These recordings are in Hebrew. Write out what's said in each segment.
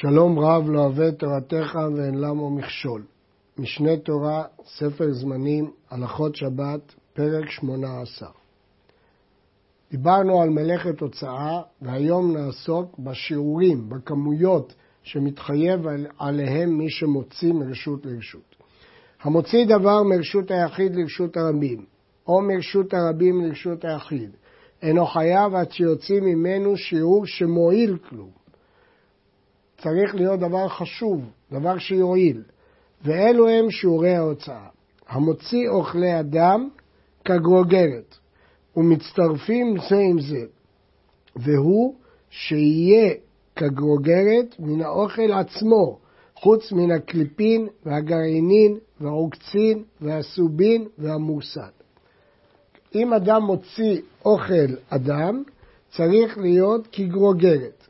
שלום רב לא אוהב תורתך ואין למו מכשול. משנה תורה, ספר זמנים, הלכות שבת, פרק שמונה עשר. דיברנו על מלאכת הוצאה, והיום נעסוק בשיעורים, בכמויות שמתחייב עליהם מי שמוציא מרשות לרשות. המוציא דבר מרשות היחיד לרשות הרבים, או מרשות הרבים לרשות היחיד, אינו חייב עד שיוציא ממנו שיעור שמועיל כלום. צריך להיות דבר חשוב, דבר שיועיל, ואלו הם שיעורי ההוצאה. המוציא אוכלי אדם כגרוגרת, ומצטרפים זה עם זה, והוא שיהיה כגרוגרת מן האוכל עצמו, חוץ מן הקליפין והגרעינין והעוקצין והסובין והמוסד. אם אדם מוציא אוכל אדם, צריך להיות כגרוגרת.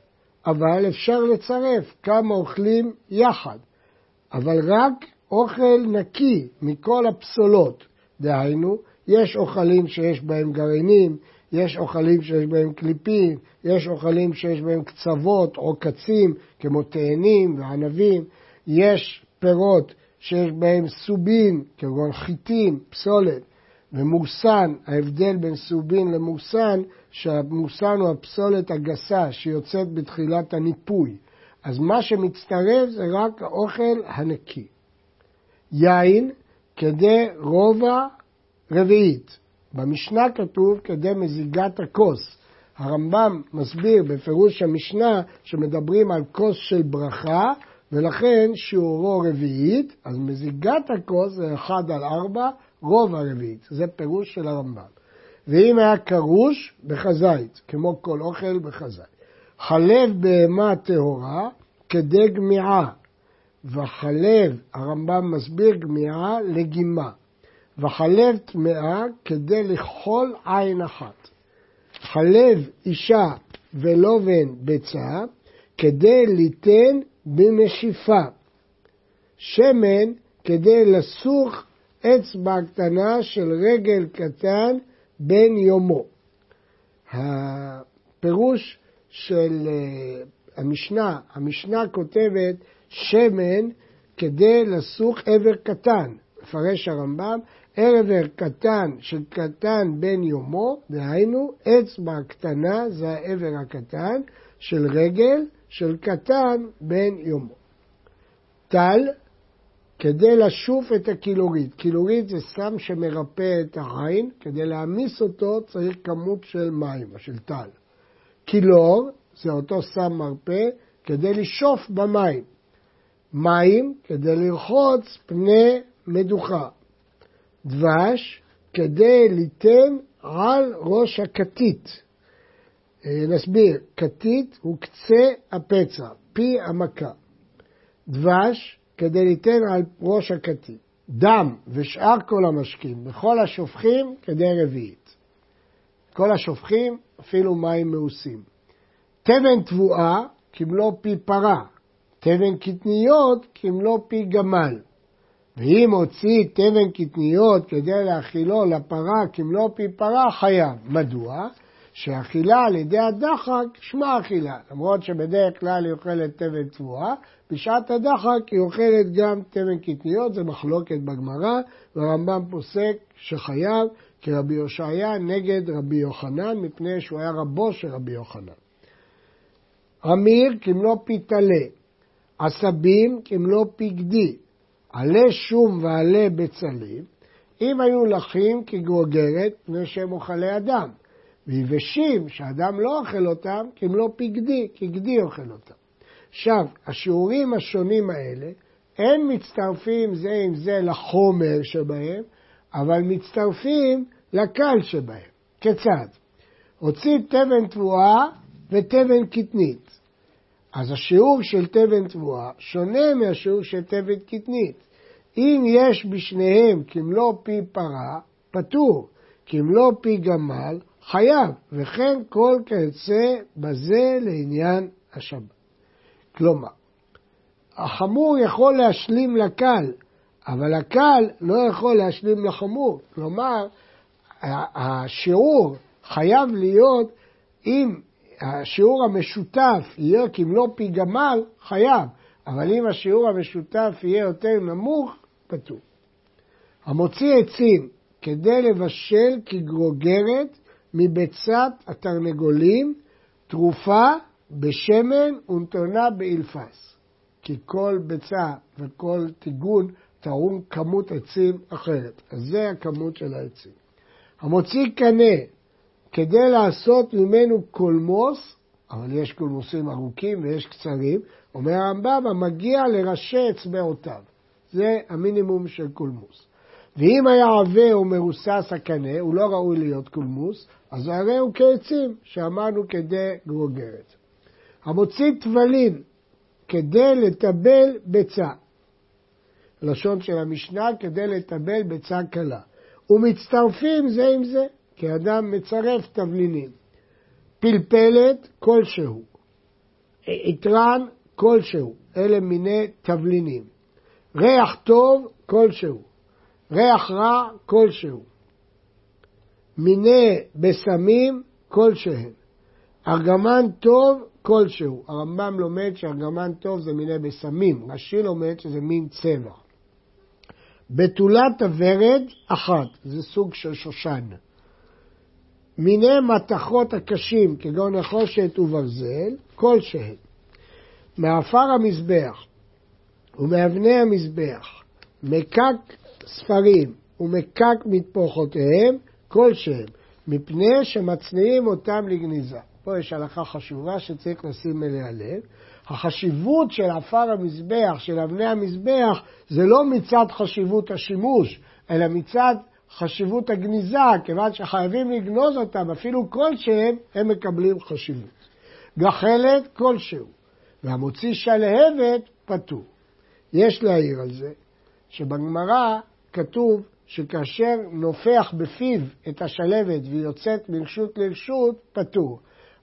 אבל אפשר לצרף כמה אוכלים יחד, אבל רק אוכל נקי מכל הפסולות. דהיינו, יש אוכלים שיש בהם גרעינים, יש אוכלים שיש בהם קליפים, יש אוכלים שיש בהם קצוות או קצים, כמו תאנים וענבים, יש פירות שיש בהם סובין, כגון חיטים, פסולת, ומורסן, ההבדל בין סובין למורסן, שהמורסן הוא הפסולת הגסה שיוצאת בתחילת הניפוי. אז מה שמצטרף זה רק האוכל הנקי. יין כדי רובע רביעית. במשנה כתוב כדי מזיגת הכוס. הרמב"ם מסביר בפירוש המשנה שמדברים על כוס של ברכה ולכן שיעורו רביעית, אז מזיגת הכוס זה 1 על 4, רוב הרביעית, זה פירוש של הרמב"ם. ואם היה קרוש, בחזית, כמו כל אוכל בחזית. חלב בהמה טהורה כדי גמיעה, וחלב, הרמב"ם מסביר גמיעה לגימה, וחלב טמאה כדי לכחול עין אחת. חלב אישה ולובן ביצה כדי ליתן במשיפה. שמן כדי לסוך אצבע קטנה של רגל קטן בן יומו. הפירוש של אה, המשנה, המשנה כותבת שמן כדי לסוך עבר קטן. מפרש הרמב"ם, עבר קטן של קטן בן יומו, דהיינו אצבע קטנה זה העבר הקטן של רגל של קטן בן יומו. טל כדי לשוף את הקילורית. קילורית זה סם שמרפא את העין, כדי להעמיס אותו צריך כמות של מים, של טל. קילור זה אותו סם מרפא כדי לשאוף במים. מים כדי לרחוץ פני מדוכה. דבש כדי ליתן על ראש הכתית. אה, נסביר, כתית הוא קצה הפצע, פי המכה. דבש כדי ליתן על ראש הכתית. דם ושאר כל המשקים, בכל השופכים כדי רביעית. כל השופכים, אפילו מים מאוסים. תבן תבואה, כמלוא פי פרה. תבן קטניות, כמלוא פי גמל. ואם הוציא תבן קטניות כדי להאכילו לפרה כמלוא פי פרה, חייב. מדוע? שאכילה על ידי הדחק שמה אכילה, למרות שבדרך כלל היא אוכלת תבן תבואה, בשעת הדחק היא אוכלת גם תבן קטניות, זה מחלוקת בגמרא, והרמב"ם פוסק שחייב כרבי יושעיה נגד רבי יוחנן, מפני שהוא היה רבו של רבי יוחנן. אמיר כמלוא פי טלה, עשבים כמלוא פי גדי, עלה שום ועלה בצלים, אם היו לחים כגרוגרת, מפני שהם אוכלי אדם. ויבשים, שאדם לא אוכל אותם, לא פקדי, כי גדי אוכל אותם. עכשיו, השיעורים השונים האלה, הם מצטרפים זה עם זה לחומר שבהם, אבל מצטרפים לקל שבהם. כיצד? הוציא תבן תבואה ותבן קטנית. אז השיעור של תבן תבואה שונה מהשיעור של תבן קטנית. אם יש בשניהם כמלוא פי פרה, פטור, כמלוא פי גמל, חייב, וכן כל כיוצא בזה לעניין השבת. כלומר, החמור יכול להשלים לקל, אבל הקל לא יכול להשלים לחמור. כלומר, השיעור חייב להיות אם השיעור המשותף יהיה כמלוא פי גמל, חייב, אבל אם השיעור המשותף יהיה יותר נמוך, פטור. המוציא עצים כדי לבשל כגרוגרת מביצת התרנגולים, תרופה בשמן ונתונה באלפס. כי כל ביצה וכל טיגון טעון כמות עצים אחרת. אז זה הכמות של העצים. המוציא קנה כדי לעשות ממנו קולמוס, אבל יש קולמוסים ארוכים ויש קצרים, אומר הרמב"ם, המגיע לראשי אצבעותיו. זה המינימום של קולמוס. ואם היה עבה או מרוסס הקנה, הוא לא ראוי להיות קולמוס, אז הרי הוא כעצים, שאמרנו כדי גרוגרת. המוציא טבלים כדי לטבל ביצה. לשון של המשנה, כדי לטבל ביצה קלה. ומצטרפים זה עם זה, כי אדם מצרף תבלינים. פלפלת כלשהו, עטרן כלשהו, אלה מיני תבלינים. ריח טוב כלשהו, ריח רע כלשהו. מיני בשמים כלשהם. ארגמן טוב כלשהו. הרמב"ם לומד שארגמן טוב זה מיני בשמים, רש"י לומד שזה מין צבע. בתולת הוורד אחת, זה סוג של שושן. מיני מתכות הקשים, כגון נחושת וברזל, כלשהם. מעפר המזבח ומאבני המזבח, מקק ספרים ומקק מטפוחותיהם, כלשהם, מפני שמצניעים אותם לגניזה. פה יש הלכה חשובה שצריך לשים אליה לב. החשיבות של עפר המזבח, של אבני המזבח, זה לא מצד חשיבות השימוש, אלא מצד חשיבות הגניזה, כיוון שחייבים לגנוז אותם, אפילו כלשהם, הם מקבלים חשיבות. גחלת כלשהו, והמוציא שלהבת פטור. יש להעיר על זה שבגמרא כתוב שכאשר נופח בפיו את השלבת והיא יוצאת מרשות לרשות, פטור.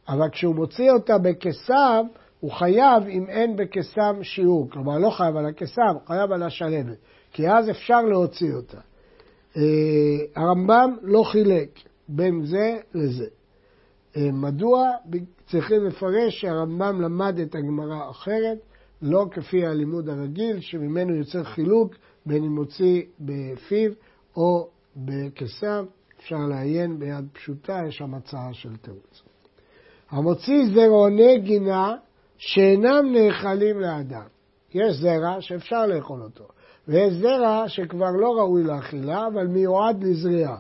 אבל כשהוא מוציא אותה בקיסם, הוא חייב אם אין בקיסם שיעור. כלומר, לא חייב על הקיסם, חייב על השלבת. כי אז אפשר להוציא אותה. אה, הרמב"ם לא חילק בין זה לזה. אה, מדוע? צריכים לפרש שהרמב"ם למד את הגמרא אחרת, לא כפי הלימוד הרגיל, שממנו יוצר חילוק בין אם מוציא בפיו או בקיסם. אפשר לעיין ביד פשוטה, יש שם הצעה של תירוץ. המוציא זרעוני גינה שאינם נאכלים לאדם. יש זרע שאפשר לאכול אותו, ויש זרע שכבר לא ראוי לאכילה, אבל מיועד לזריעה.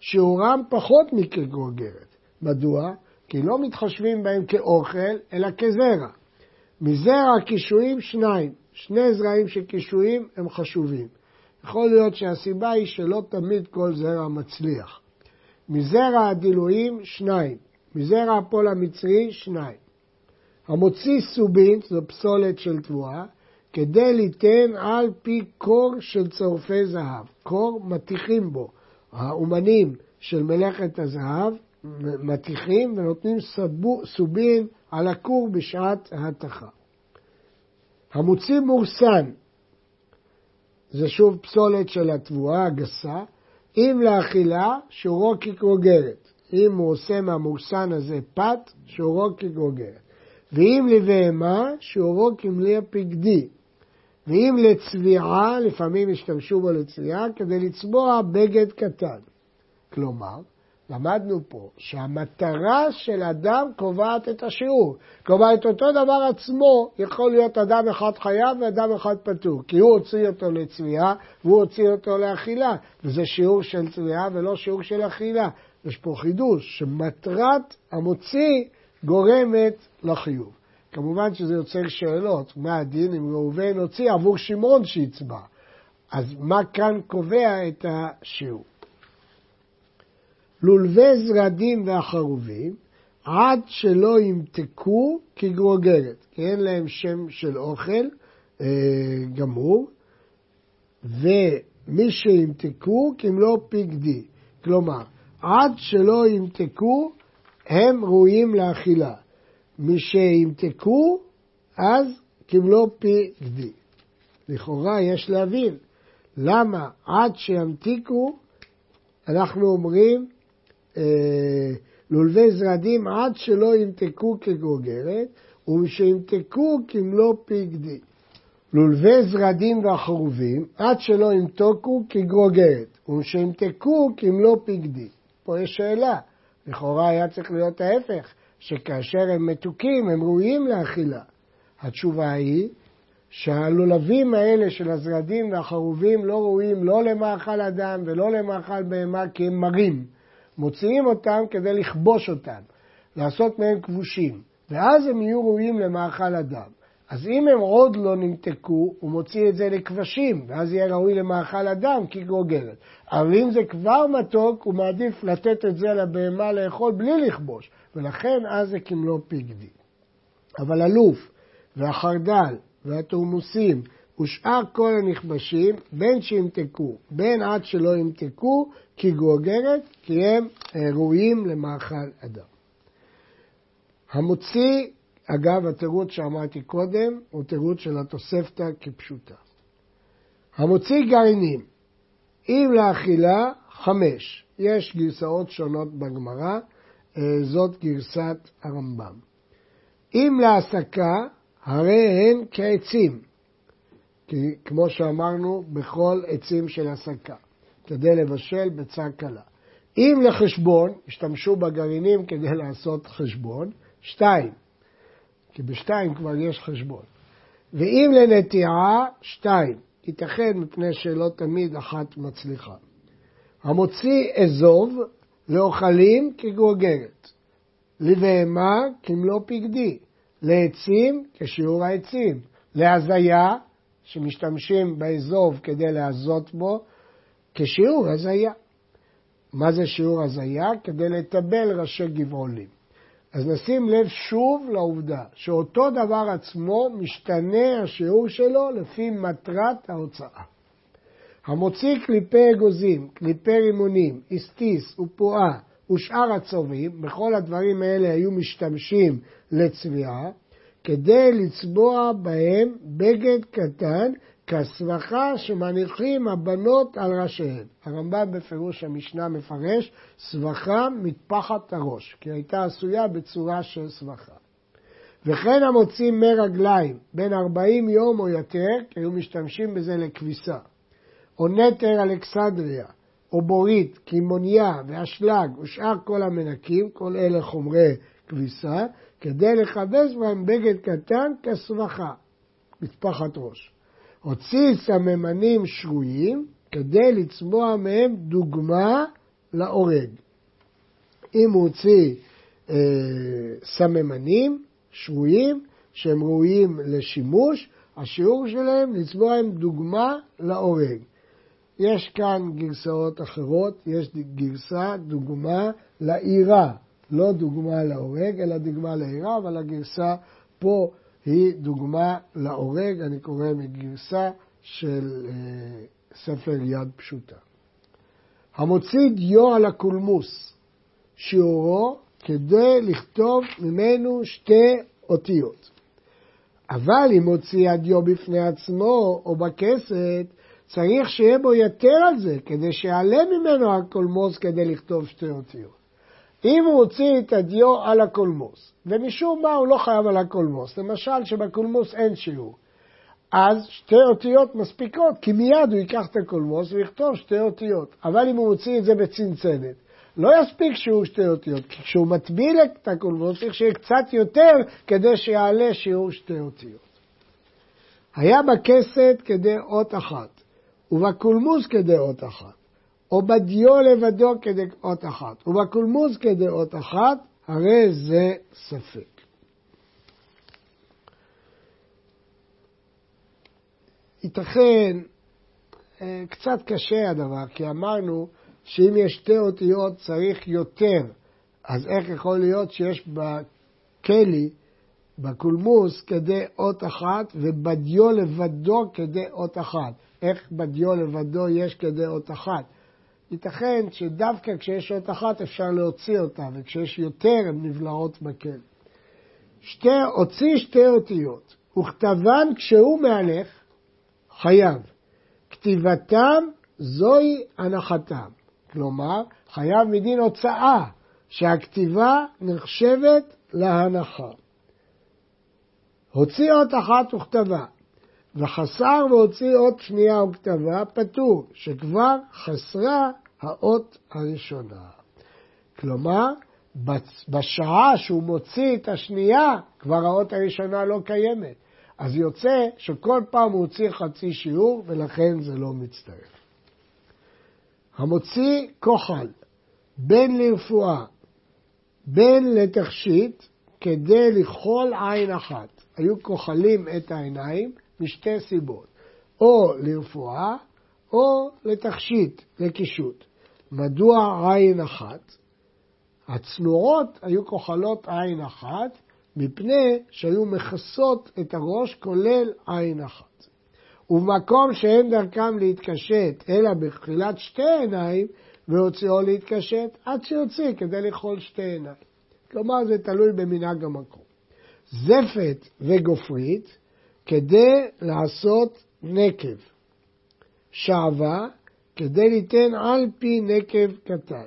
שיעורם פחות מכגוגרת. מדוע? כי לא מתחשבים בהם כאוכל, אלא כזרע. מזרע קישואים שניים, שני זרעים של קישואים הם חשובים. יכול להיות שהסיבה היא שלא תמיד כל זרע מצליח. מזרע הדילויים שניים, מזרע הפועל המצרי שניים. המוציא סובין, זו פסולת של תבואה, כדי ליתן על פי קור של צורפי זהב. קור מטיחים בו. האומנים של מלאכת הזהב מטיחים ונותנים סובין על הכור בשעת ההתכה. המוציא מורסן, זה שוב פסולת של התבואה הגסה, אם לאכילה שורו כקרוגרת. אם הוא עושה מהמורסן הזה פת, שורו כגוגרת. ואם לבהמה, שורו כמלי הפקדי. ואם לצביעה, לפעמים השתמשו בו לצביעה, כדי לצבוע בגד קטן. כלומר, למדנו פה שהמטרה של אדם קובעת את השיעור. כלומר, את אותו דבר עצמו יכול להיות אדם אחד חייב ואדם אחד פטור, כי הוא הוציא אותו לצביעה והוא הוציא אותו לאכילה, וזה שיעור של צביעה ולא שיעור של אכילה. יש פה חידוש, שמטרת המוציא גורמת לחיוב. כמובן שזה יוצר שאלות, מה הדין אם ראובן הוציא עבור שמעון שיצבע? אז מה כאן קובע את השיעור? לולבי זרדים והחרובים, עד שלא ימתקו כגרוגרת, כי אין להם שם של אוכל אה, גמור, ומי שימתקו כמלוא פקדי. כלומר, עד שלא ימתקו, הם ראויים לאכילה. שימתקו, אז כמלוא פי גדי. לכאורה יש להבין למה עד שימתיקו אנחנו אומרים לולבי זרדים עד שלא ימתקו כגוגרת, ומשימתקו כמלוא פיגדי. לולבי זרדים והחרובים עד שלא ימתוקו כגרוגרת, ומשימתקו כמלוא פיגדי. פה יש שאלה, לכאורה היה צריך להיות ההפך, שכאשר הם מתוקים הם ראויים לאכילה. התשובה היא שהלולבים האלה של הזרדים והחרובים לא ראויים לא למאכל אדם ולא למאכל בהמה כי הם מרים. מוציאים אותם כדי לכבוש אותם, לעשות מהם כבושים, ואז הם יהיו ראויים למאכל אדם. אז אם הם עוד לא נמתקו, הוא מוציא את זה לכבשים, ואז יהיה ראוי למאכל אדם כגרוגרת. אבל אם זה כבר מתוק, הוא מעדיף לתת את זה לבהמה לאכול בלי לכבוש, ולכן אז זה כמלוא פיגדי. אבל אלוף והחרדל והתורמוסים ושאר כל הנכבשים, בין שימתקו, בין עד שלא ימתקו, כגרוגרת, כי הם ראויים למאכל אדם. המוציא אגב, התירוץ שאמרתי קודם הוא תירוץ של התוספתא כפשוטה. המוציא גרעינים, אם לאכילה, חמש. יש גרסאות שונות בגמרא, אה, זאת גרסת הרמב"ם. אם להסקה, הרי הן כעצים, כי כמו שאמרנו, בכל עצים של הסקה, כדי לבשל ביצה קלה. אם לחשבון, השתמשו בגרעינים כדי לעשות חשבון. שתיים, כי בשתיים כבר יש חשבון. ואם לנטיעה, שתיים. ייתכן מפני שלא תמיד אחת מצליחה. המוציא אזוב לאוכלים כגוגרת, לבהמה כמלוא פקדי, לעצים כשיעור העצים, להזיה, שמשתמשים באזוב כדי להזות בו, כשיעור הזיה. מה זה שיעור הזיה? כדי לטבל ראשי גבעולים. אז נשים לב שוב לעובדה שאותו דבר עצמו משתנה השיעור שלו לפי מטרת ההוצאה. המוציא קליפי אגוזים, קליפי רימונים, אסטיס ופועה ושאר הצובים, בכל הדברים האלה היו משתמשים לצביעה, כדי לצבוע בהם בגד קטן כהסמכה שמניחים הבנות על ראשיהן. הרמב"ם בפירוש המשנה מפרש סבכה מטפחת הראש, כי הייתה עשויה בצורה של סבכה. וכן המוצאים מי רגליים בין 40 יום או יותר, כי היו משתמשים בזה לכביסה, או נטר אלכסנדריה, או בורית, קימוניה ואשלג ושאר כל המנקים, כל אלה חומרי כביסה, כדי לכבס בהם בגד קטן כסבכה, מטפחת ראש. הוציא סממנים שרויים כדי לצבוע מהם דוגמה להורג. אם הוא הוציא אה, סממנים שרויים שהם ראויים לשימוש, השיעור שלהם לצבוע הם דוגמה להורג. יש כאן גרסאות אחרות, יש גרסה דוגמה לעירה, לא דוגמה להורג, אלא דוגמה לעירה, אבל הגרסה פה היא דוגמה להורג, אני קורא מגרסה של אה, ספר יד פשוטה. המוציא דיו על הקולמוס, שיעורו כדי לכתוב ממנו שתי אותיות. אבל אם הוציא הדיו בפני עצמו או בכסת, צריך שיהיה בו יתר על זה, כדי שיעלה ממנו הקולמוס כדי לכתוב שתי אותיות. אם הוא הוציא את הדיו על הקולמוס, ומשום מה הוא לא חייב על הקולמוס, למשל שבקולמוס אין שיעור, אז שתי אותיות מספיקות, כי מיד הוא ייקח את הקולמוס ויכתוב שתי אותיות. אבל אם הוא מוציא את זה בצנצנת, לא יספיק שיעור שתי אותיות, כי כשהוא מטביל את הקולמוס צריך שיהיה קצת יותר כדי שיעלה שיעור שתי אותיות. היה בכסת כדי אות אחת, ובקולמוס כדי אות אחת. או בדיו לבדו כדי אות אחת, ובקולמוס כדי אות אחת, הרי זה ספק. ייתכן, אה, קצת קשה הדבר, כי אמרנו שאם יש שתי אותיות צריך יותר, אז איך יכול להיות שיש בכלי, בקולמוס, כדי אות אחת, ובדיו לבדו כדי אות אחת? איך בדיו לבדו יש כדי אות אחת? ייתכן שדווקא כשיש אות אחת אפשר להוציא אותה, וכשיש יותר הן נבלעות בכלא. שתי, הוציא שתי אותיות, וכתבן כשהוא מהלך, חייב. כתיבתם זוהי הנחתם. כלומר, חייב מדין הוצאה שהכתיבה נחשבת להנחה. הוציא אות אחת וכתבה, וחסר והוציא אות שנייה וכתבה, פטור, שכבר חסרה האות הראשונה. כלומר, בשעה שהוא מוציא את השנייה, כבר האות הראשונה לא קיימת. אז יוצא שכל פעם הוא הוציא חצי שיעור, ולכן זה לא מצטרף. המוציא כוחל, בין לרפואה, בין לתכשיט, כדי לכחול עין אחת. היו כוחלים את העיניים משתי סיבות, או לרפואה או לתכשיט, לקישוט. מדוע עין אחת? הצנועות היו כוחלות עין אחת, מפני שהיו מכסות את הראש כולל עין אחת. ובמקום שאין דרכם להתקשט אלא בתחילת שתי עיניים, והוציאו להתקשט עד שיוציא כדי לאכול שתי עיניים. כלומר, זה תלוי במנהג המקום. זפת וגופרית כדי לעשות נקב. שעווה כדי ליתן על פי נקב קטן.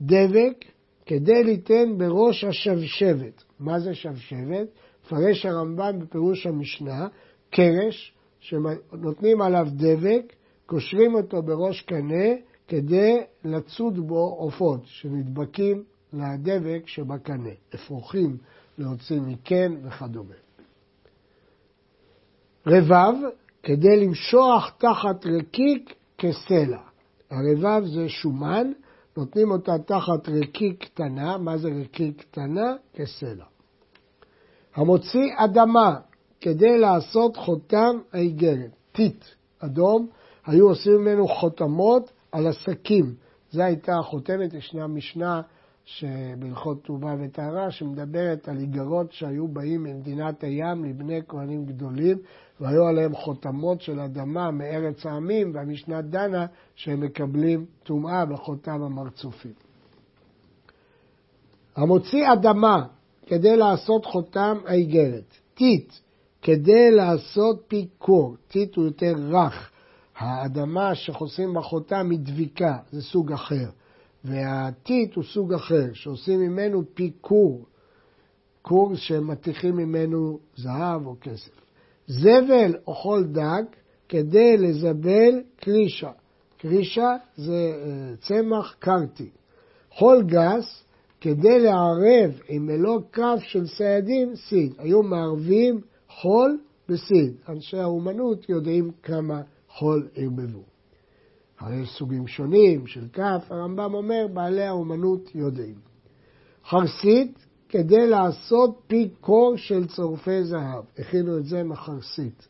דבק כדי ליתן בראש השבשבת. מה זה שבשבת? מפרש הרמב"ם בפירוש המשנה, קרש שנותנים עליו דבק, קושרים אותו בראש קנה כדי לצוד בו עופות שנדבקים לדבק שבקנה, אפרוחים להוציא מקן וכדומה. רבב, כדי למשוח תחת רקיק כסלע. הרבב זה שומן, נותנים אותה תחת רקיק קטנה, מה זה רקיק קטנה? כסלע. המוציא אדמה כדי לעשות חותם האיגרת, טיט אדום, היו עושים ממנו חותמות על עסקים. זו הייתה החותמת, ישנה משנה שבהלכות ט"ו וטהרה, שמדברת על איגרות שהיו באים ממדינת הים לבני כהנים גדולים, והיו עליהם חותמות של אדמה מארץ העמים, והמשנה דנה שהם מקבלים טומאה בחותם המרצופים. המוציא אדמה כדי לעשות חותם האיגרת, טיט כדי לעשות פיקור, טיט הוא יותר רך, האדמה שחוסים בחותם היא דביקה, זה סוג אחר. והטיט הוא סוג אחר, שעושים ממנו פיקור, קור שמטיחים ממנו זהב או כסף. זבל או חול דג כדי לזבל קרישה. קרישה זה אה, צמח קרטי. חול גס כדי לערב עם מלוא כף של סיידים סיד. היו מערבים חול בסיד. אנשי האומנות יודעים כמה חול ערבבו. הרי יש סוגים שונים של כף, הרמב"ם אומר, בעלי האומנות יודעים. חרסית, כדי לעשות פי קור של צורפי זהב. הכינו את זה מחרסית.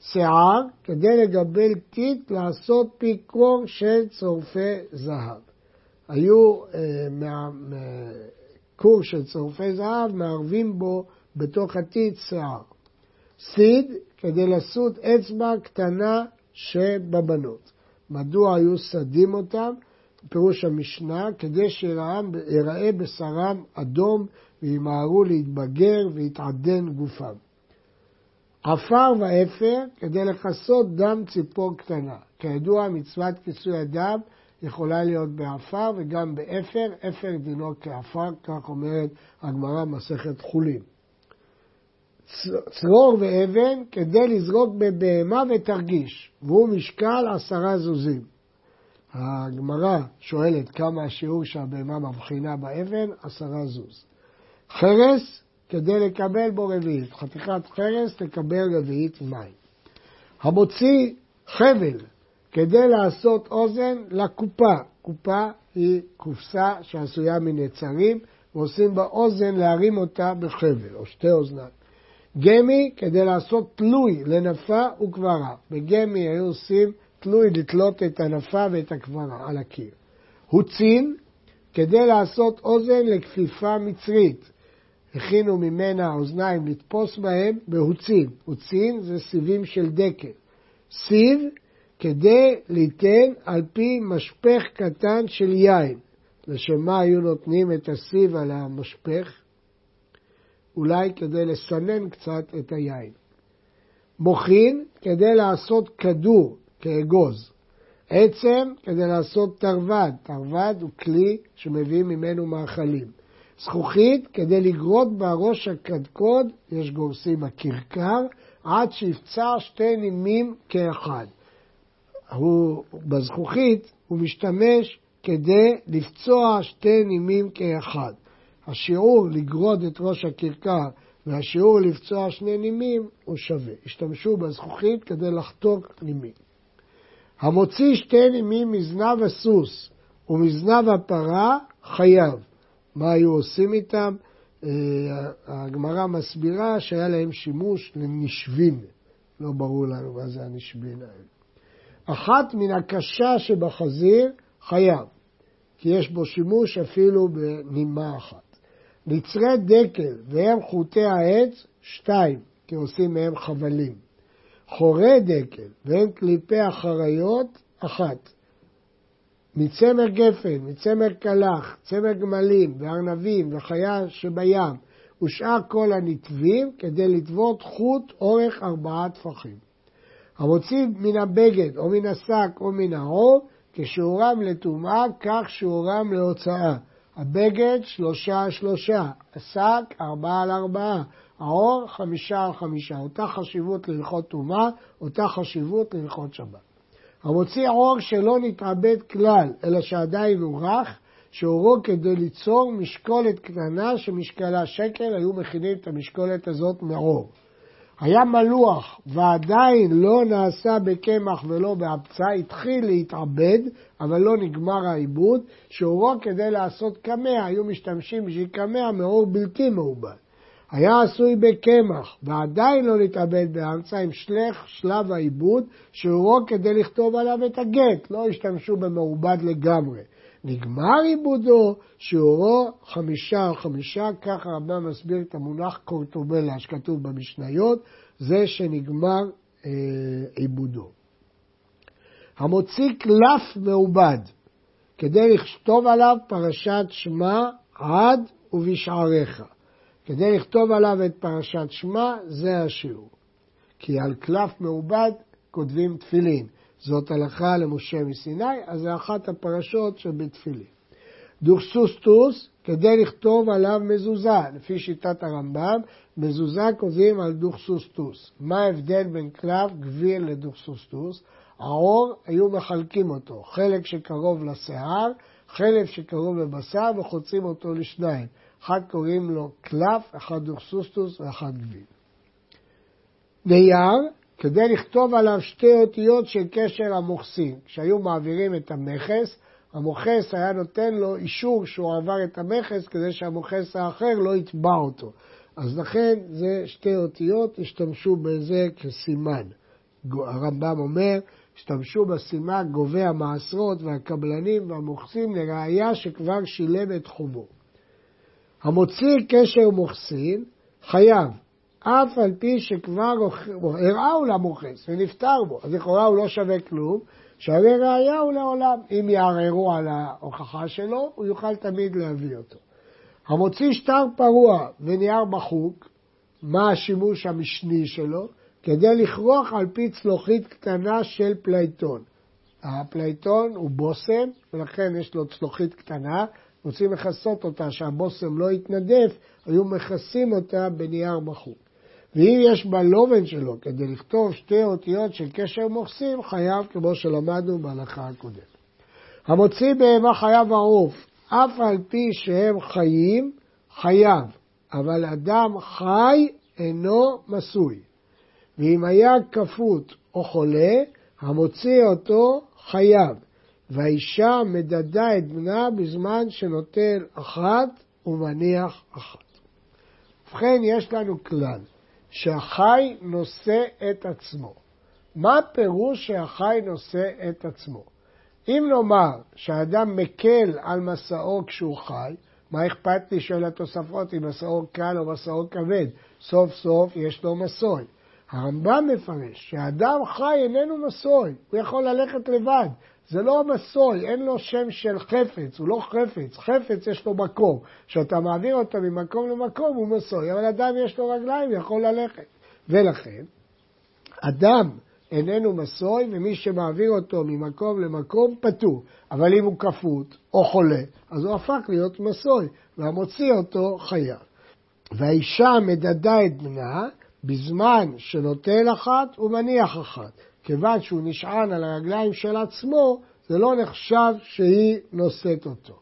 שיער, כדי לגבל טיט, לעשות פי קור של צורפי זהב. היו אה, מה, קור של צורפי זהב, מערבים בו בתוך הטיט שיער. סיד, כדי לסוד אצבע קטנה שבבנות. מדוע היו סדים אותן? פירוש המשנה, כדי שיראה בשרם אדום וימהרו להתבגר ויתעדן גופם. עפר ואפר כדי לכסות דם ציפור קטנה. כידוע, מצוות כיסוי הדם יכולה להיות בעפר וגם באפר, אפר דינו כעפר, כך אומרת הגמרא מסכת חולין. צרור ואבן כדי לזרוק בבהמה ותרגיש, והוא משקל עשרה זוזים. הגמרא שואלת כמה השיעור שהבהמה מבחינה באבן, עשרה זוז. חרס כדי לקבל בו רביעית, חתיכת חרס לקבל רביעית מים. המוציא חבל כדי לעשות אוזן לקופה, קופה היא קופסה שעשויה מנצרים, ועושים בה אוזן להרים אותה בחבל, או שתי אוזניים. גמי כדי לעשות תלוי לנפה וקברה. בגמי היו עושים תלוי לתלות את הנפה ואת הקברה על הקיר. הוצין כדי לעשות אוזן לכפיפה מצרית. הכינו ממנה אוזניים לתפוס בהם בהוצין. הוצין זה סיבים של דקל. סיב כדי ליתן על פי משפך קטן של יין. לשם מה היו נותנים את הסיב על המשפך? אולי כדי לסנן קצת את היין. מוכין כדי לעשות כדור כאגוז. עצם כדי לעשות תרווד, תרווד הוא כלי שמביאים ממנו מאכלים. זכוכית כדי לגרות בראש הקדקוד, יש גורסים הכרכר, עד שיפצע שתי נימים כאחד. הוא, בזכוכית הוא משתמש כדי לפצוע שתי נימים כאחד. השיעור לגרוד את ראש הכרכר והשיעור לפצוע שני נימים הוא שווה. השתמשו בזכוכית כדי לחתוק נימים. המוציא שתי נימים מזנב הסוס ומזנב הפרה חייב. מה היו עושים איתם? אה, הגמרא מסבירה שהיה להם שימוש לנשבין. לא ברור לנו מה זה הנשבין האלה. אחת מן הקשה שבחזיר חייב, כי יש בו שימוש אפילו בנימה אחת. נצרי דקל והם חוטי העץ, שתיים, כי עושים מהם חבלים. חורי דקל והם קליפי החריות, אחת. מצמר גפן, מצמר קלח, צמר גמלים וארנבים וחיה שבים ושאר כל הנתבים כדי לטוות חוט אורך ארבעה טפחים. המוציא מן הבגד או מן השק או מן העור, כשיעורם לטומאה, כך שיעורם להוצאה. הבגד שלושה על שלושה, השק ארבעה על ארבעה, העור חמישה על חמישה. אותה חשיבות להלכות טומאה, אותה חשיבות להלכות שבת. המוציא עור שלא נתעבד כלל, אלא שעדיין הוא רך, שעורו כדי ליצור משקולת קטנה שמשקלה שקל, היו מכינים את המשקולת הזאת מעור. היה מלוח ועדיין לא נעשה בקמח ולא באבצה, התחיל להתעבד, אבל לא נגמר העיבוד, שעורו כדי לעשות קמע, היו משתמשים בשביל קמע מאור בלתי מעובד. היה עשוי בקמח, ועדיין לא נתאבד באמצע עם שלך שלב העיבוד, שעורו כדי לכתוב עליו את הגט, לא השתמשו במעובד לגמרי. נגמר עיבודו, שיעורו חמישה על חמישה, ככה הרמב"ם מסביר את המונח קורטובלה שכתוב במשניות, זה שנגמר אה, עיבודו. המוציא קלף מעובד, כדי לכתוב עליו פרשת שמע עד ובשעריך. כדי לכתוב עליו את פרשת שמע, זה השיעור. כי על קלף מעובד כותבים תפילין. זאת הלכה למשה מסיני, אז זה אחת הפרשות שבתפילין. דוכסוסטוס, כדי לכתוב עליו מזוזה, לפי שיטת הרמב"ם, מזוזה כותבים על דוכסוסטוס. מה ההבדל בין קלף גביר לדוכסוסטוס? העור, היו מחלקים אותו, חלק שקרוב לשיער, חלק שקרוב לבשר, וחוצים אותו לשניים. אחד קוראים לו קלף, אחד דוכסוסטוס ואחד גביר. נייר, כדי לכתוב עליו שתי אותיות של קשר המוכסים. כשהיו מעבירים את המכס, המוכס היה נותן לו אישור שהוא עבר את המכס כדי שהמוכס האחר לא יתבע אותו. אז לכן זה שתי אותיות, השתמשו בזה כסימן. הרמב"ם אומר, השתמשו בסימן גובי המעשרות והקבלנים והמוכסים לראיה שכבר שילם את חובו. המוציא קשר מוכסין חייב, אף על פי שכבר הראהו למוכס ונפטר בו, אז לכאורה הוא לא שווה כלום, שווה ראייה הוא לעולם. אם יערערו על ההוכחה שלו, הוא יוכל תמיד להביא אותו. המוציא שטר פרוע ונייר מחוק, מה השימוש המשני שלו? כדי לכרוך על פי צלוחית קטנה של פלייטון. הפלייטון הוא בושם, ולכן יש לו צלוחית קטנה, רוצים לכסות אותה, שהבושם לא יתנדף, היו מכסים אותה בנייר מחוק. ואם יש בלובן שלו כדי לכתוב שתי אותיות של קשר מוכסין, חייב כמו שלמדנו בהלכה הקודמת. המוציא בהמה חייב ערוף, אף על פי שהם חיים, חייב, אבל אדם חי אינו מסוי. ואם היה כפות או חולה, המוציא אותו חייב, והאישה מדדה את בנה בזמן שנוטל אחת ומניח אחת. ובכן, יש לנו כלל. שהחי נושא את עצמו. מה פירוש שהחי נושא את עצמו? אם נאמר שהאדם מקל על מסעו כשהוא חי, מה אכפת לי של התוספות אם מסעו קל או מסעו כבד? סוף סוף יש לו מסוי. הרמב"ם מפרש שהאדם חי איננו מסוי, הוא יכול ללכת לבד. זה לא המסוי, אין לו שם של חפץ, הוא לא חפץ, חפץ יש לו מקום. כשאתה מעביר אותו ממקום למקום הוא מסוי, אבל אדם יש לו רגליים, יכול ללכת. ולכן, אדם איננו מסוי, ומי שמעביר אותו ממקום למקום פטור. אבל אם הוא כפות או חולה, אז הוא הפך להיות מסוי, והמוציא אותו חייב. והאישה מדדה את בנה בזמן שנוטל אחת ומניח אחת. כיוון שהוא נשען על הרגליים של עצמו, זה לא נחשב שהיא נושאת אותו.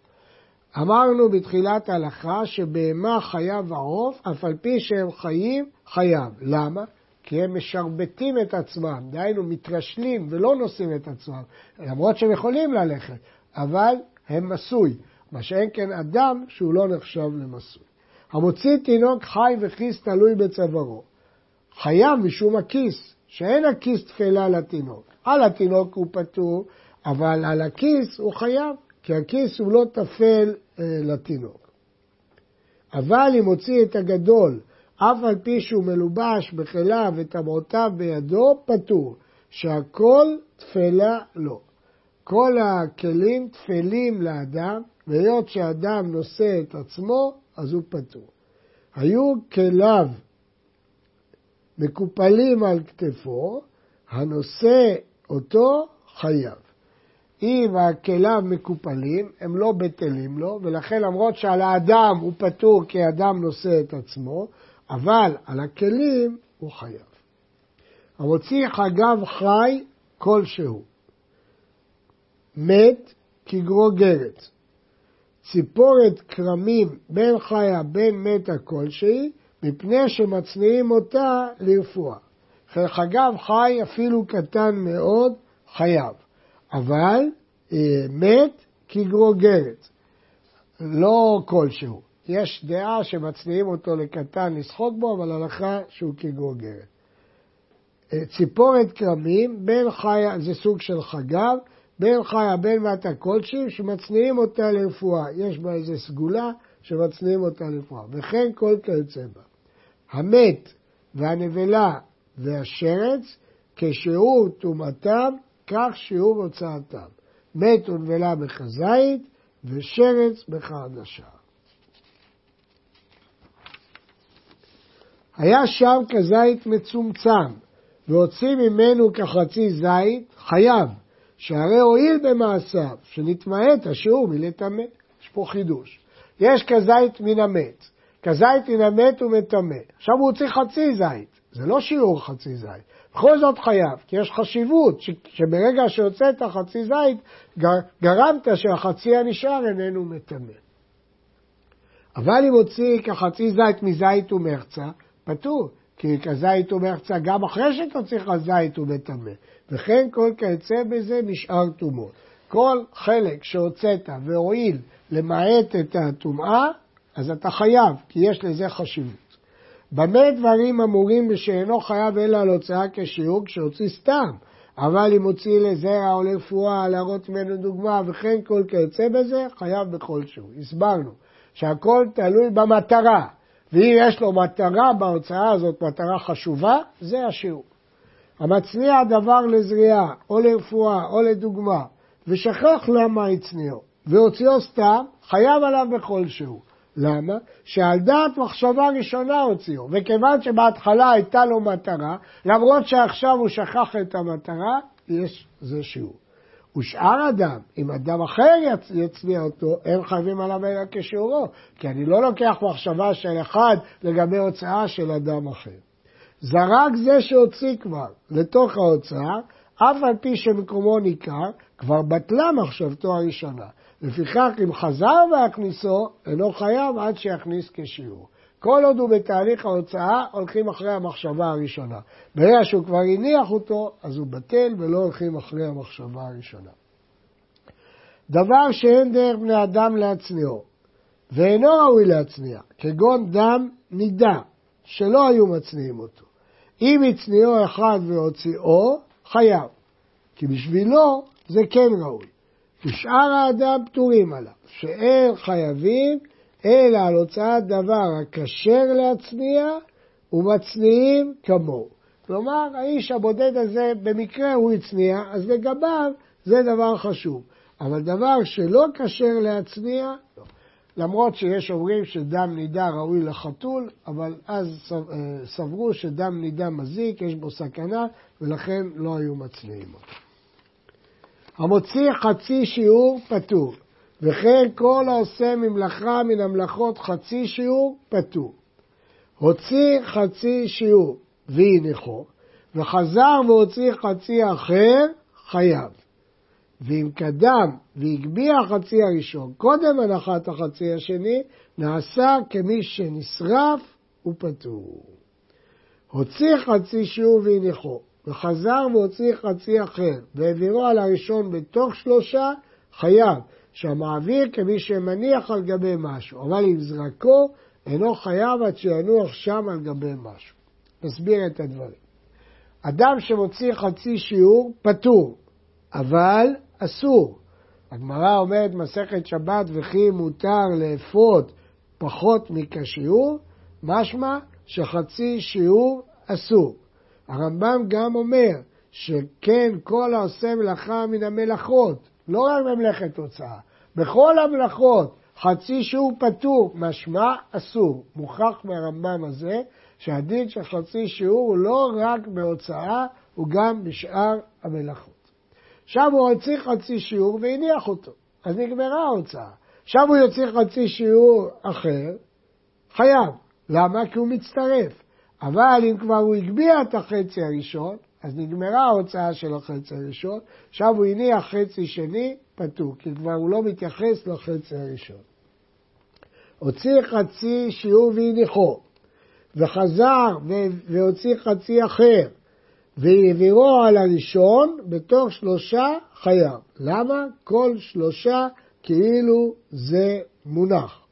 אמרנו בתחילת ההלכה שבהמה חייב העוף, אף על פי שהם חיים, חייב. למה? כי הם משרבטים את עצמם, דהיינו מתרשלים ולא נושאים את עצמם, למרות שהם יכולים ללכת, אבל הם מסוי, מה שאין כן אדם שהוא לא נחשב למסוי. המוציא תינוק חי וכיס תלוי בצווארו. חייב משום הכיס, שאין הכיס תפלה לתינוק. על התינוק הוא פטור, אבל על הכיס הוא חייב, כי הכיס הוא לא טפל אה, לתינוק. אבל אם הוציא את הגדול, אף על פי שהוא מלובש בכליו וטבעותיו בידו, פטור, שהכל תפלה לו. כל הכלים תפלים לאדם, והיות שאדם נושא את עצמו, אז הוא פטור. היו כליו מקופלים על כתפו, הנושא אותו חייב. אם הכליו מקופלים, הם לא בטלים לו, ולכן למרות שעל האדם הוא פטור כי אדם נושא את עצמו, אבל על הכלים הוא חייב. המוציא חגב חי כלשהו, מת כגרוגרת, ציפורת כרמים בין חיה בין מתה כלשהי, מפני שמצניעים אותה לרפואה. חגב חי אפילו קטן מאוד, חייב. אבל אה, מת כגרוגרת, לא כלשהו. יש דעה שמצניעים אותו לקטן לשחוק בו, אבל הלכה שהוא כגרוגרת. אה, ציפורת כרמים, בין חיה, זה סוג של חגב, בין חיה בין מטה כלשהי, שמצניעים אותה לרפואה. יש בה איזו סגולה שמצניעים אותה לרפואה. וכן כל כיוצא בה. המת והנבלה והשרץ, כשיעור טומאתם, כך שיעור הוצאתם. מת ונבלה בחזית ושרץ בחרדשה. היה שם כזית מצומצם, והוציא ממנו כחצי זית, חייב, שהרי הועיל במעשיו, שנתמעט השיעור מלטמא. יש פה חידוש. יש כזית מן המת, כזית מן המת ומטמא. עכשיו הוא הוציא חצי זית, זה לא שיעור חצי זית. בכל זאת חייב, כי יש חשיבות ש, שברגע שהוצאת חצי זית, גרמת שהחצי הנשאר איננו מטמא. אבל אם הוציא כחצי זית מזית ומחצה, פטור, כי כזית ומחצה גם אחרי שתוציא לך זית הוא מטמא. וכן כל כיוצא בזה משאר טומאות. כל חלק שהוצאת והועיל למעט את הטומאה, אז אתה חייב, כי יש לזה חשיבות. במה דברים אמורים בשאינו חייב אלא על הוצאה כשיעור כשהוציא סתם, אבל אם הוציא לזרע או לרפואה, להראות ממנו דוגמה וכן כל כיוצא בזה, חייב בכל שיעור. הסברנו שהכל תלוי במטרה, ואם יש לו מטרה בהוצאה הזאת, מטרה חשובה, זה השיעור. המצניע דבר לזריעה, או לרפואה, או לדוגמה, ושכח למה הצניעו, והוציאו סתם, חייב עליו בכל שיעור. למה? שעל דעת מחשבה ראשונה הוציאו, וכיוון שבהתחלה הייתה לו מטרה, למרות שעכשיו הוא שכח את המטרה, יש זה שיעור. ושאר אדם, אם אדם אחר יצניע אותו, הם חייבים עליו אלא כשיעורו, כי אני לא לוקח מחשבה של אחד לגבי הוצאה של אדם אחר. זרק זה שהוציא כבר לתוך ההוצאה, אף על פי שמקומו ניכר, כבר בטלה מחשבתו הראשונה. לפיכך, אם חזר והכניסו, אינו חייב עד שיכניס כשיעור. כל עוד הוא בתהליך ההוצאה, הולכים אחרי המחשבה הראשונה. ברגע שהוא כבר הניח אותו, אז הוא בטל ולא הולכים אחרי המחשבה הראשונה. דבר שאין דרך בני אדם להצניעו, ואינו ראוי להצניע, כגון דם נידה, שלא היו מצניעים אותו. אם הצניעו אחד והוציאו, חייב, כי בשבילו זה כן ראוי. ושאר האדם פטורים עליו, שאין חייבים אלא על הוצאת דבר הכשר להצניע ומצניעים כמוהו. כלומר, האיש הבודד הזה, במקרה הוא הצניע, אז לגביו זה דבר חשוב. אבל דבר שלא כשר להצניע, לא. למרות שיש אומרים שדם נידה ראוי לחתול, אבל אז אה, סברו שדם נידה מזיק, יש בו סכנה, ולכן לא היו מצניעים אותו. המוציא חצי שיעור פטור, וכן כל העושה ממלאכה מן המלאכות חצי שיעור פטור. הוציא חצי שיעור והניחו, וחזר והוציא חצי אחר, חייב. ואם קדם והגביה החצי הראשון קודם הנחת החצי השני, נעשה כמי שנשרף ופטור. הוציא חצי שיעור והניחו, וחזר והוציא חצי אחר, והעבירו על הראשון בתוך שלושה, חייב, שהמעביר כמי שמניח על גבי משהו, אבל אם זרקו, אינו חייב עד שינוח שם על גבי משהו. נסביר את הדברים. אדם שמוציא חצי שיעור, פטור, אבל אסור. הגמרא אומרת מסכת שבת וכי מותר לאפות פחות מכשיעור, משמע שחצי שיעור אסור. הרמב"ם גם אומר שכן כל העושה מלאכה מן המלאכות, לא רק במלאכת הוצאה, בכל המלאכות חצי שיעור פטור, משמע אסור. מוכח מהרמב"ם הזה שהדין של חצי שיעור הוא לא רק בהוצאה, הוא גם בשאר המלאכות. עכשיו הוא הוציא חצי שיעור והניח אותו, אז נגמרה ההוצאה. עכשיו הוא יוציא חצי שיעור אחר, חייב. למה? כי הוא מצטרף. אבל אם כבר הוא הגביה את החצי הראשון, אז נגמרה ההוצאה של החצי הראשון, עכשיו הוא הניח חצי שני, פטור, כי כבר הוא לא מתייחס לחצי הראשון. הוציא חצי שיעור והניחו, וחזר והוציא חצי אחר, והעבירו על הראשון בתוך שלושה חייב. למה? כל שלושה כאילו זה מונח.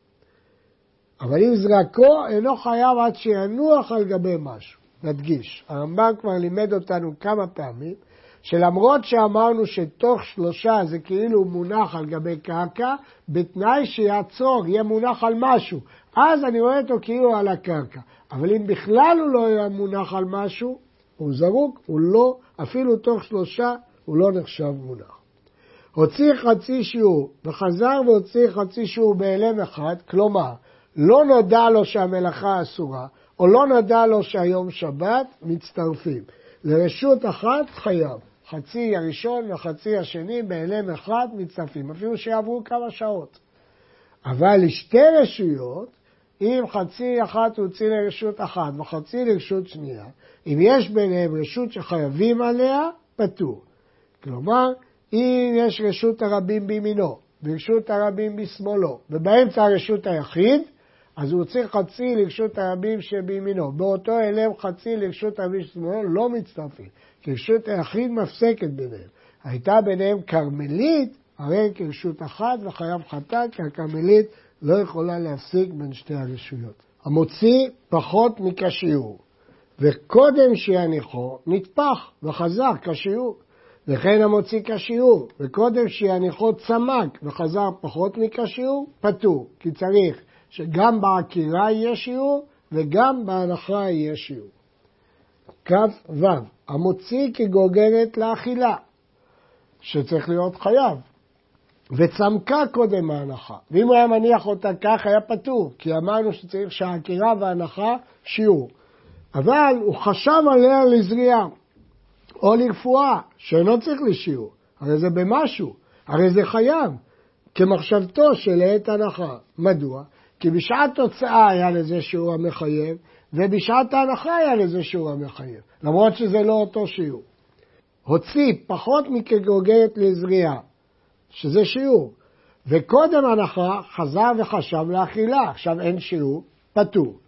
אבל אם זרקו, אינו חייב עד שינוח על גבי משהו. נדגיש, הרמב"ם כבר לימד אותנו כמה פעמים, שלמרות שאמרנו שתוך שלושה זה כאילו מונח על גבי קרקע, בתנאי שיעצור, יהיה מונח על משהו. אז אני רואה אותו כאילו על הקרקע. אבל אם בכלל הוא לא יהיה מונח על משהו, הוא זרוק, הוא לא, אפילו תוך שלושה, הוא לא נחשב מונח. הוציא חצי שיעור וחזר והוציא חצי שיעור בהלם אחד, כלומר, לא נודע לו שהמלאכה אסורה, או לא נודע לו שהיום שבת, מצטרפים. לרשות אחת חייב. חצי הראשון וחצי השני בהלם אחד מצטרפים, אפילו שיעברו כמה שעות. אבל לשתי רשויות, אם חצי אחת הוציא לרשות אחת וחצי לרשות שנייה, אם יש ביניהם רשות שחייבים עליה, פטור. כלומר, אם יש רשות הרבים בימינו ורשות הרבים בשמאלו, ובאמצע הרשות היחיד, אז הוא צריך חצי לרשות הרבים שבימינו. באותו אלם חצי לרשות הרבים ששמאלו לא מצטרפים, כי רשות היחיד מפסקת ביניהם. הייתה ביניהם כרמלית, הרי כרשות אחת וחייב חטאת, כי הכרמלית לא יכולה להפסיק בין שתי הרשויות. המוציא פחות מכשיעור, וקודם שיניחו נטפח וחזר כשיעור. וכן המוציא כשיעור, וקודם שיניחו צמק וחזר פחות מכשיעור, פטור, כי צריך שגם בעקירה יהיה שיעור וגם בהנחה יהיה שיעור. כ"ו, המוציא כגוגרת לאכילה, שצריך להיות חייב, וצמקה קודם ההנחה. ואם הוא היה מניח אותה כך, היה פטור, כי אמרנו שצריך שהעקירה וההנחה שיעור. אבל הוא חשב עליה לזריעה, או לרפואה, שאינו צריך לשיעור. הרי זה במשהו, הרי זה חייב, כמחשבתו של עת הנחה. מדוע? כי בשעת תוצאה היה לזה שיעור המחייב, ובשעת ההנחה היה לזה שיעור המחייב, למרות שזה לא אותו שיעור. הוציא פחות מכגוגרת לזריעה, שזה שיעור, וקודם הנחה חזר וחשב לאכילה, עכשיו אין שיעור, פטור.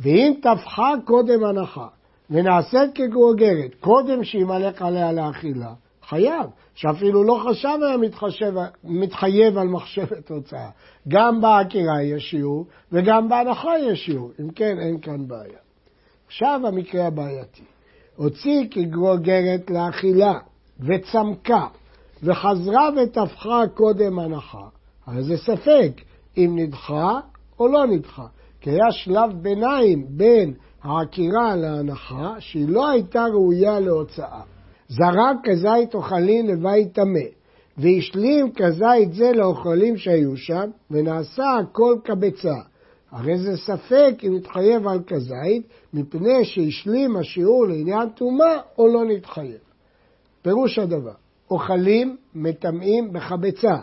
ואם טפחה קודם הנחה, ונעשית כגוגרת, קודם שימלך עליה לאכילה, חייב, שאפילו לא חשב היה מתחשב, מתחייב על מחשבת הוצאה. גם בעקירה יש שיעור וגם בהנחה יש שיעור. אם כן, אין כאן בעיה. עכשיו המקרה הבעייתי. הוציא כגרוגרת לאכילה וצמקה וחזרה וטפחה קודם הנחה, הרי זה ספק אם נדחה או לא נדחה. כי היה שלב ביניים בין העקירה להנחה שהיא לא הייתה ראויה להוצאה. זרק כזית אוכלין לבית טמא, והשלים כזית זה לאוכלים שהיו שם, ונעשה הכל כביצה. הרי זה ספק אם נתחייב על כזית, מפני שהשלים השיעור לעניין טומאה או לא נתחייב. פירוש הדבר, אוכלים מטמאים בחבצה,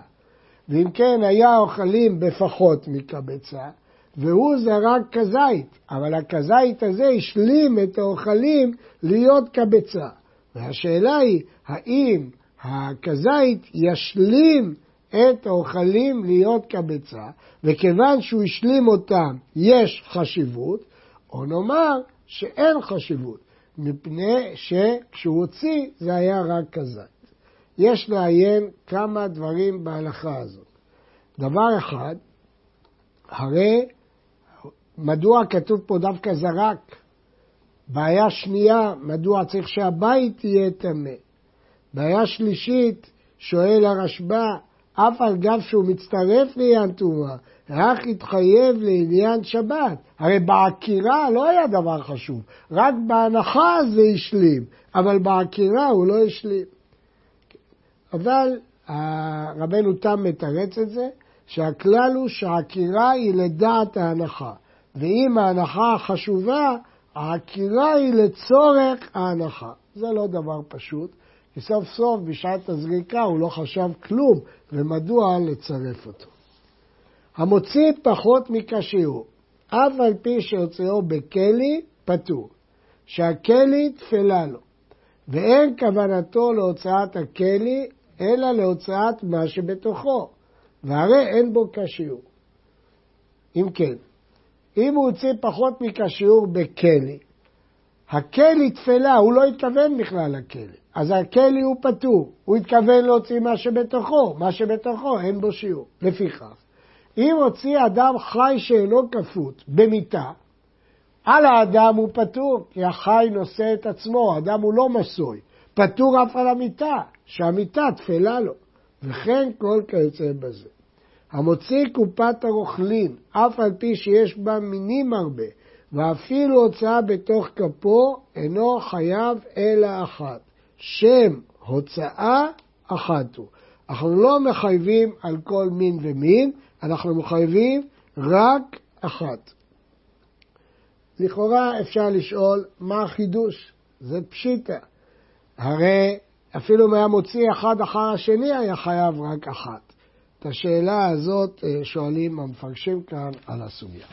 ואם כן היה אוכלים בפחות מקבצה, והוא זרק כזית, אבל הכזית הזה השלים את האוכלים להיות קבצה. והשאלה היא, האם הכזית ישלים את האוכלים להיות קבצה, וכיוון שהוא השלים אותם יש חשיבות, או נאמר שאין חשיבות, מפני שכשהוא הוציא זה היה רק כזית. יש לעיין כמה דברים בהלכה הזאת. דבר אחד, הרי מדוע כתוב פה דווקא זרק? בעיה שנייה, מדוע צריך שהבית יהיה טמא? בעיה שלישית, שואל הרשב"א, אף על גב שהוא מצטרף לעניין טומאה, רק התחייב לעניין שבת. הרי בעקירה לא היה דבר חשוב, רק בהנחה זה השלים, אבל בעקירה הוא לא השלים. אבל רבנו תם מתרץ את זה, שהכלל הוא שהעקירה היא לדעת ההנחה, ואם ההנחה חשובה, העקירה היא לצורך ההנחה. זה לא דבר פשוט, כי סוף סוף בשעת הזריקה הוא לא חשב כלום, ומדוע לצרף אותו. המוציא פחות מכשיור, אף על פי שהוציאו בכלי, פטור, שהכלי תפלה לו, ואין כוונתו להוצאת הכלי, אלא להוצאת מה שבתוכו, והרי אין בו כשיור. אם כן, אם הוא הוציא פחות מכשיור בכלי, הכלי תפלה, הוא לא התכוון בכלל לכלי, אז הכלי הוא פטור, הוא התכוון להוציא מה שבתוכו, מה שבתוכו אין בו שיעור. לפיכך, אם הוציא אדם חי שאינו כפות במיטה, על האדם הוא פטור, כי החי נושא את עצמו, האדם הוא לא מסוי, פטור אף על המיטה, שהמיטה תפלה לו, וכן כל כיוצא בזה. המוציא קופת הרוכלין, אף על פי שיש בה מינים הרבה, ואפילו הוצאה בתוך כפו, אינו חייב אלא אחת. שם הוצאה אחת הוא. אנחנו לא מחייבים על כל מין ומין, אנחנו מחייבים רק אחת. לכאורה אפשר לשאול, מה החידוש? זה פשיטה. הרי אפילו אם היה מוציא אחד אחר השני, היה חייב רק אחת. את השאלה הזאת אה, שואלים המפרשים כאן על הסוגיה.